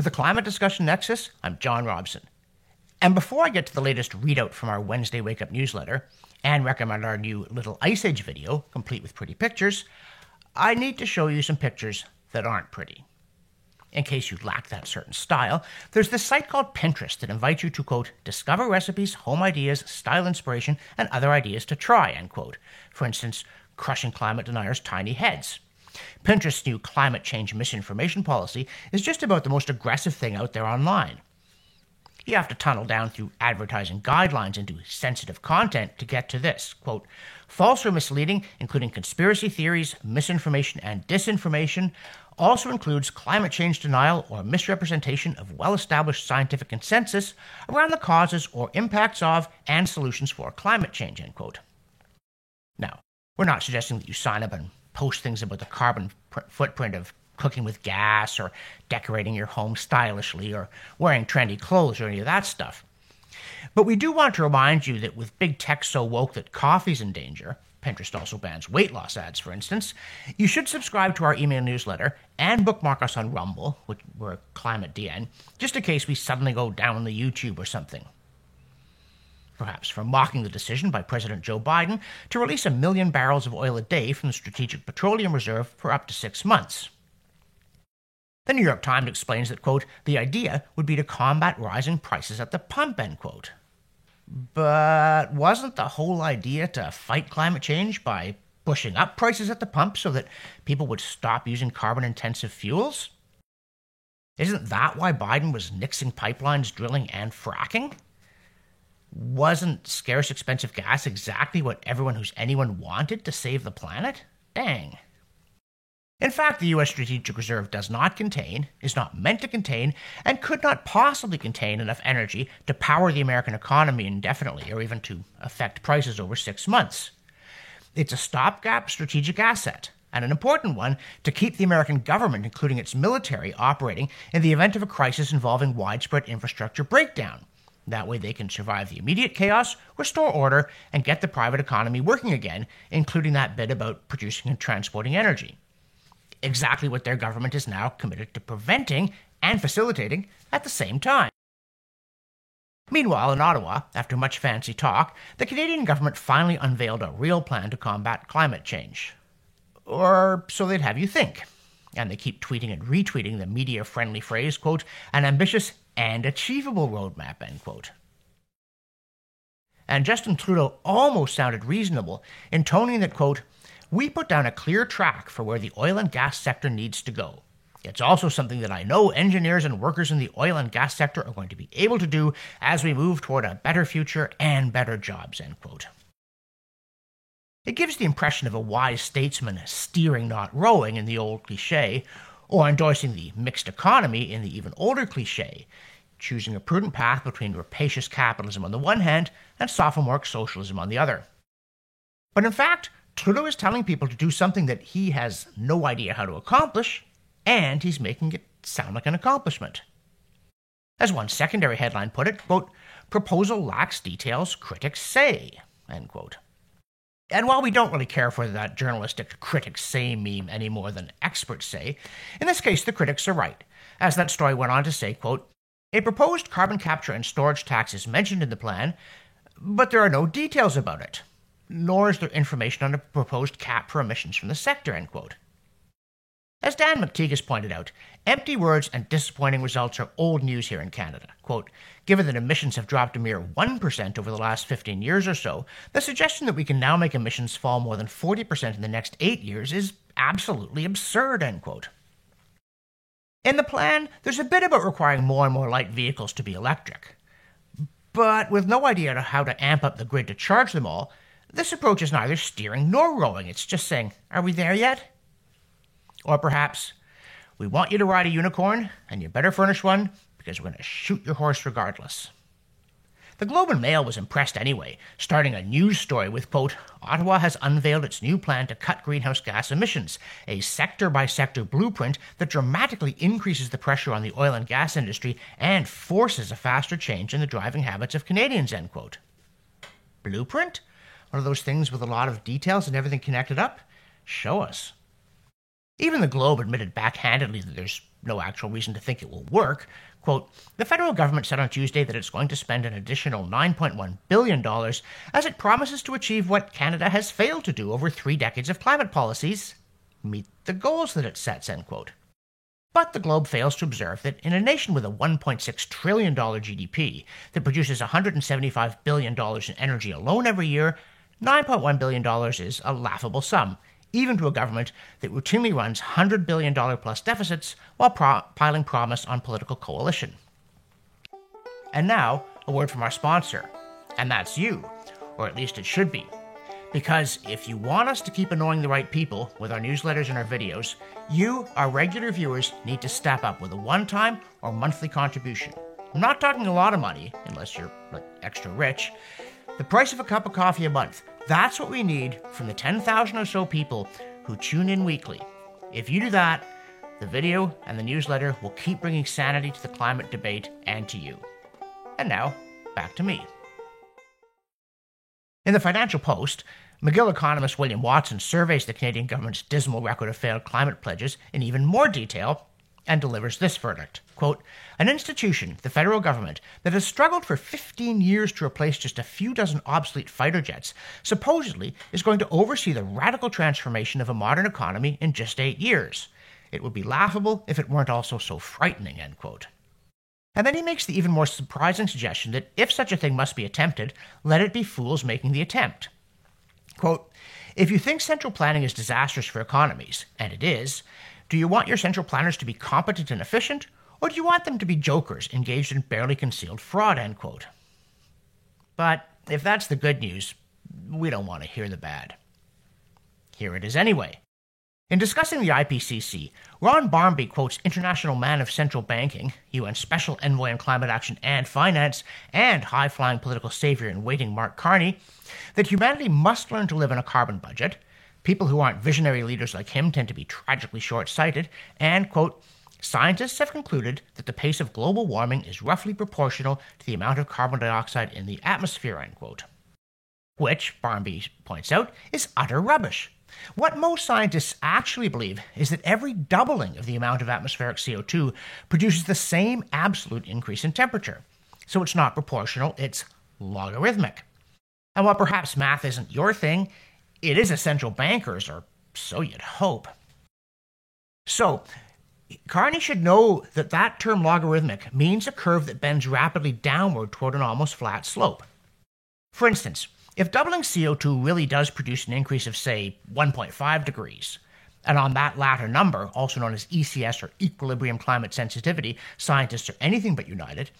For the Climate Discussion Nexus, I'm John Robson. And before I get to the latest readout from our Wednesday Wake Up newsletter and recommend our new Little Ice Age video, complete with pretty pictures, I need to show you some pictures that aren't pretty. In case you lack that certain style, there's this site called Pinterest that invites you to, quote, discover recipes, home ideas, style inspiration, and other ideas to try, end quote. For instance, crushing climate deniers' tiny heads. Pinterest's new climate change misinformation policy is just about the most aggressive thing out there online. You have to tunnel down through advertising guidelines into sensitive content to get to this. Quote, false or misleading, including conspiracy theories, misinformation, and disinformation, also includes climate change denial or misrepresentation of well established scientific consensus around the causes or impacts of and solutions for climate change. End quote. Now, we're not suggesting that you sign up and post things about the carbon pr- footprint of cooking with gas or decorating your home stylishly or wearing trendy clothes or any of that stuff. But we do want to remind you that with big tech so woke that coffee's in danger, Pinterest also bans weight loss ads, for instance, you should subscribe to our email newsletter and bookmark us on Rumble, which we're Climate DN, just in case we suddenly go down the YouTube or something perhaps for mocking the decision by President Joe Biden to release a million barrels of oil a day from the Strategic Petroleum Reserve for up to six months. The New York Times explains that, quote, the idea would be to combat rising prices at the pump, end quote. But wasn't the whole idea to fight climate change by pushing up prices at the pump so that people would stop using carbon intensive fuels? Isn't that why Biden was nixing pipelines, drilling, and fracking? Wasn't scarce, expensive gas exactly what everyone who's anyone wanted to save the planet? Dang. In fact, the U.S. Strategic Reserve does not contain, is not meant to contain, and could not possibly contain enough energy to power the American economy indefinitely or even to affect prices over six months. It's a stopgap strategic asset, and an important one to keep the American government, including its military, operating in the event of a crisis involving widespread infrastructure breakdown. That way, they can survive the immediate chaos, restore order, and get the private economy working again, including that bit about producing and transporting energy. Exactly what their government is now committed to preventing and facilitating at the same time. Meanwhile, in Ottawa, after much fancy talk, the Canadian government finally unveiled a real plan to combat climate change. Or so they'd have you think. And they keep tweeting and retweeting the media friendly phrase, quote, an ambitious and achievable roadmap, end quote. And Justin Trudeau almost sounded reasonable, intoning that, quote, we put down a clear track for where the oil and gas sector needs to go. It's also something that I know engineers and workers in the oil and gas sector are going to be able to do as we move toward a better future and better jobs, end quote. It gives the impression of a wise statesman steering, not rowing, in the old cliche, or endorsing the mixed economy in the even older cliche, choosing a prudent path between rapacious capitalism on the one hand and sophomoric socialism on the other. But in fact, Trudeau is telling people to do something that he has no idea how to accomplish, and he's making it sound like an accomplishment. As one secondary headline put it, quote, proposal lacks details critics say, end quote. And while we don't really care for that journalistic critics say meme any more than experts say, in this case the critics are right. As that story went on to say, quote, a proposed carbon capture and storage tax is mentioned in the plan, but there are no details about it, nor is there information on a proposed cap for emissions from the sector, end quote. As Dan McTeague has pointed out, empty words and disappointing results are old news here in Canada. Quote, Given that emissions have dropped a mere 1% over the last 15 years or so, the suggestion that we can now make emissions fall more than 40% in the next eight years is absolutely absurd, end quote. In the plan, there's a bit about requiring more and more light vehicles to be electric. But with no idea how to amp up the grid to charge them all, this approach is neither steering nor rowing. It's just saying, Are we there yet? Or perhaps, we want you to ride a unicorn, and you better furnish one because we're going to shoot your horse regardless. The Globe and Mail was impressed anyway, starting a news story with, quote, Ottawa has unveiled its new plan to cut greenhouse gas emissions, a sector by sector blueprint that dramatically increases the pressure on the oil and gas industry and forces a faster change in the driving habits of Canadians, end quote. Blueprint? One of those things with a lot of details and everything connected up? Show us. Even the Globe admitted backhandedly that there's no actual reason to think it will work. Quote, the federal government said on Tuesday that it's going to spend an additional $9.1 billion as it promises to achieve what Canada has failed to do over three decades of climate policies meet the goals that it sets, end quote. But the Globe fails to observe that in a nation with a $1.6 trillion GDP that produces $175 billion in energy alone every year, $9.1 billion is a laughable sum, even to a government that routinely runs $100 billion plus deficits while pro- piling promise on political coalition. And now, a word from our sponsor, and that's you, or at least it should be. Because if you want us to keep annoying the right people with our newsletters and our videos, you, our regular viewers, need to step up with a one time or monthly contribution. I'm not talking a lot of money, unless you're like extra rich. The price of a cup of coffee a month. That's what we need from the 10,000 or so people who tune in weekly. If you do that, the video and the newsletter will keep bringing sanity to the climate debate and to you. And now, back to me. In the Financial Post, McGill economist William Watson surveys the Canadian government's dismal record of failed climate pledges in even more detail and delivers this verdict quote, An institution, the federal government, that has struggled for 15 years to replace just a few dozen obsolete fighter jets, supposedly is going to oversee the radical transformation of a modern economy in just eight years. It would be laughable if it weren't also so frightening, end quote. And then he makes the even more surprising suggestion that if such a thing must be attempted, let it be fools making the attempt. Quote, if you think central planning is disastrous for economies, and it is, do you want your central planners to be competent and efficient, or do you want them to be jokers engaged in barely concealed fraud? End quote. But if that's the good news, we don't want to hear the bad. Here it is anyway. In discussing the IPCC, Ron Barmby quotes International Man of Central Banking, UN Special Envoy on Climate Action and Finance, and high flying political savior in waiting Mark Carney, that humanity must learn to live on a carbon budget. People who aren't visionary leaders like him tend to be tragically short sighted, and, quote, Scientists have concluded that the pace of global warming is roughly proportional to the amount of carbon dioxide in the atmosphere, end quote. Which, Barmby points out, is utter rubbish. What most scientists actually believe is that every doubling of the amount of atmospheric CO2 produces the same absolute increase in temperature. So it's not proportional, it's logarithmic. And while perhaps math isn't your thing, it is essential banker's, or so you'd hope. So, Carney should know that that term logarithmic means a curve that bends rapidly downward toward an almost flat slope. For instance, if doubling CO2 really does produce an increase of, say, 1.5 degrees, and on that latter number, also known as ECS or equilibrium climate sensitivity, scientists are anything but united,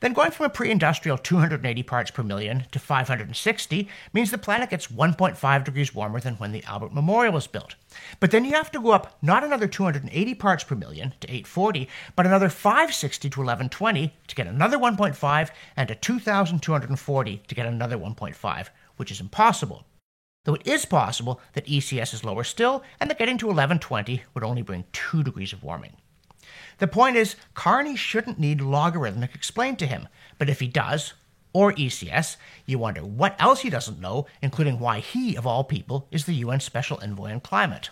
then going from a pre industrial 280 parts per million to 560 means the planet gets 1.5 degrees warmer than when the Albert Memorial was built. But then you have to go up not another 280 parts per million to 840, but another 560 to 1120 to get another 1.5, and to 2240 to get another 1.5, which is impossible though it is possible that ECS is lower still and that getting to 1120 would only bring 2 degrees of warming. The point is, Carney shouldn't need logarithmic explained to him, but if he does, or ECS, you wonder what else he doesn't know, including why he, of all people, is the UN Special Envoy on Climate.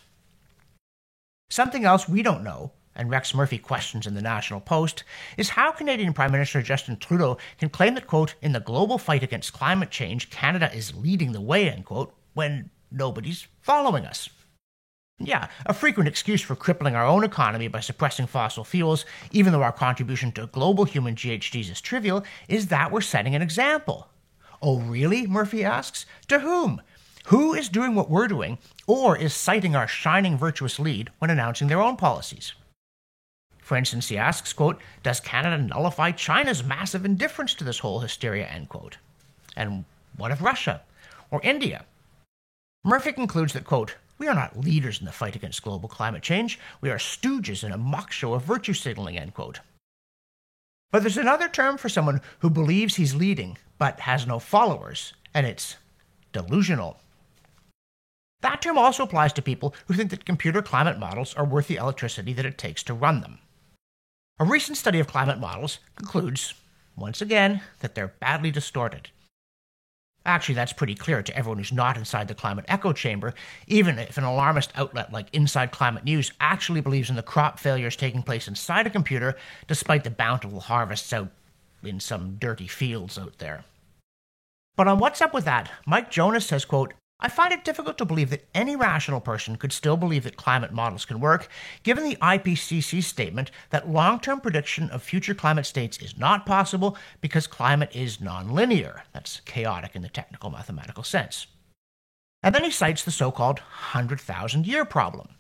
Something else we don't know, and Rex Murphy questions in the National Post, is how Canadian Prime Minister Justin Trudeau can claim that, quote, in the global fight against climate change, Canada is leading the way, end quote, when nobody's following us. Yeah, a frequent excuse for crippling our own economy by suppressing fossil fuels, even though our contribution to global human GHGs is trivial, is that we're setting an example. Oh, really? Murphy asks. To whom? Who is doing what we're doing, or is citing our shining virtuous lead when announcing their own policies? For instance, he asks, quote, Does Canada nullify China's massive indifference to this whole hysteria, end quote? And what of Russia? Or India? Murphy concludes that, quote, we are not leaders in the fight against global climate change. We are stooges in a mock show of virtue signaling, end quote. But there's another term for someone who believes he's leading but has no followers, and it's delusional. That term also applies to people who think that computer climate models are worth the electricity that it takes to run them. A recent study of climate models concludes, once again, that they're badly distorted. Actually, that's pretty clear to everyone who's not inside the climate echo chamber, even if an alarmist outlet like Inside Climate News actually believes in the crop failures taking place inside a computer, despite the bountiful harvests out in some dirty fields out there. But on Watts Up With That, Mike Jonas says, quote, I find it difficult to believe that any rational person could still believe that climate models can work, given the IPCC statement that long term prediction of future climate states is not possible because climate is nonlinear. That's chaotic in the technical mathematical sense. And then he cites the so called 100,000 year problem.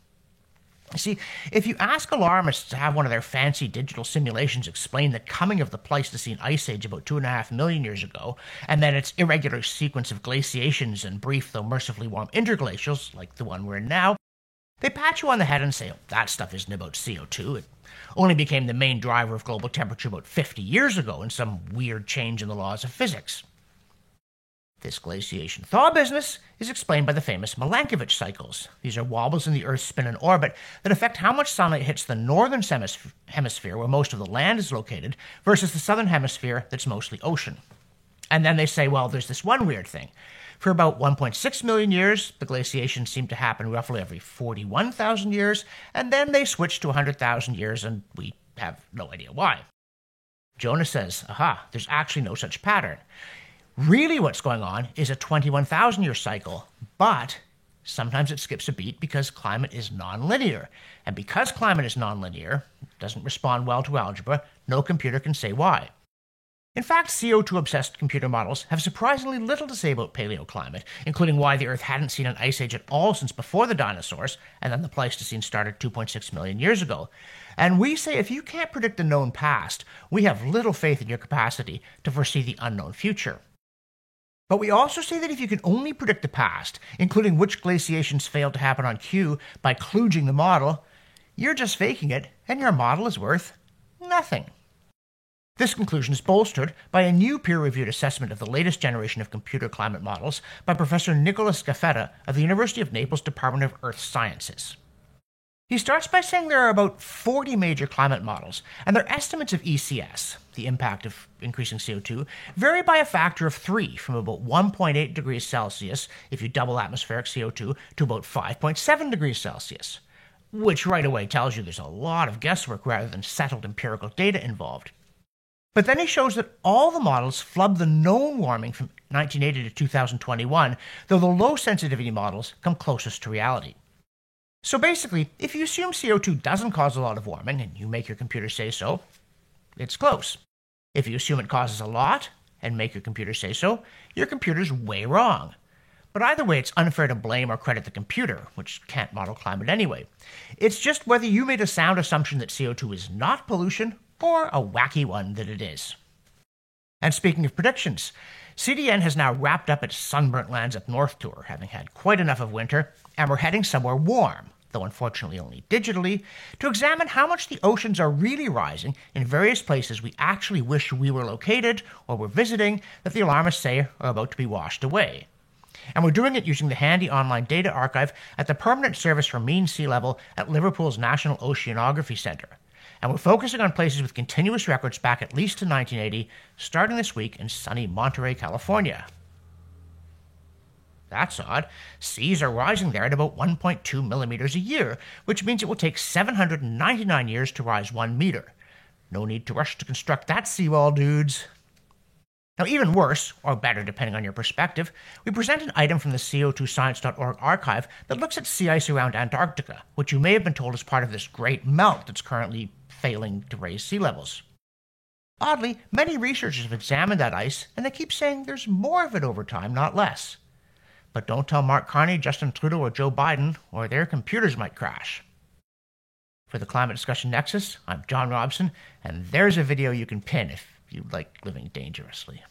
See, if you ask alarmists to have one of their fancy digital simulations explain the coming of the Pleistocene Ice Age about two and a half million years ago, and then its irregular sequence of glaciations and brief though mercifully warm interglacials, like the one we're in now, they pat you on the head and say, oh, that stuff isn't about CO2. It only became the main driver of global temperature about 50 years ago in some weird change in the laws of physics. This glaciation thaw business is explained by the famous Milankovitch cycles. These are wobbles in the Earth's spin and orbit that affect how much sunlight hits the northern hemisphere, where most of the land is located, versus the southern hemisphere that's mostly ocean. And then they say, well, there's this one weird thing. For about 1.6 million years, the glaciations seem to happen roughly every 41,000 years, and then they switch to 100,000 years, and we have no idea why. Jonas says, aha, there's actually no such pattern. Really, what's going on is a 21,000 year cycle, but sometimes it skips a beat because climate is nonlinear. And because climate is nonlinear, it doesn't respond well to algebra, no computer can say why. In fact, CO2 obsessed computer models have surprisingly little to say about paleoclimate, including why the Earth hadn't seen an ice age at all since before the dinosaurs, and then the Pleistocene started 2.6 million years ago. And we say if you can't predict the known past, we have little faith in your capacity to foresee the unknown future. But we also say that if you can only predict the past, including which glaciations failed to happen on cue by kludging the model, you're just faking it, and your model is worth nothing. This conclusion is bolstered by a new peer reviewed assessment of the latest generation of computer climate models by Professor Nicola Scafetta of the University of Naples Department of Earth Sciences. He starts by saying there are about 40 major climate models, and their estimates of ECS, the impact of increasing CO2, vary by a factor of three, from about 1.8 degrees Celsius, if you double atmospheric CO2, to about 5.7 degrees Celsius. Which right away tells you there's a lot of guesswork rather than settled empirical data involved. But then he shows that all the models flub the known warming from 1980 to 2021, though the low sensitivity models come closest to reality. So basically, if you assume CO2 doesn't cause a lot of warming and you make your computer say so, it's close. If you assume it causes a lot and make your computer say so, your computer's way wrong. But either way, it's unfair to blame or credit the computer, which can't model climate anyway. It's just whether you made a sound assumption that CO2 is not pollution or a wacky one that it is. And speaking of predictions, CDN has now wrapped up its Sunburnt Lands Up North tour, having had quite enough of winter, and we're heading somewhere warm, though unfortunately only digitally, to examine how much the oceans are really rising in various places we actually wish we were located or were visiting that the alarmists say are about to be washed away. And we're doing it using the handy online data archive at the Permanent Service for Mean Sea Level at Liverpool's National Oceanography Centre and we're focusing on places with continuous records back at least to 1980, starting this week in sunny Monterey, California. That's odd. Seas are rising there at about 1.2 millimeters a year, which means it will take 799 years to rise one meter. No need to rush to construct that seawall, dudes. Now, even worse, or better depending on your perspective, we present an item from the CO2Science.org archive that looks at sea ice around Antarctica, which you may have been told is part of this great melt that's currently failing to raise sea levels. Oddly, many researchers have examined that ice, and they keep saying there's more of it over time, not less. But don't tell Mark Carney, Justin Trudeau, or Joe Biden, or their computers might crash. For the Climate Discussion Nexus, I'm John Robson, and there's a video you can pin if you like living dangerously.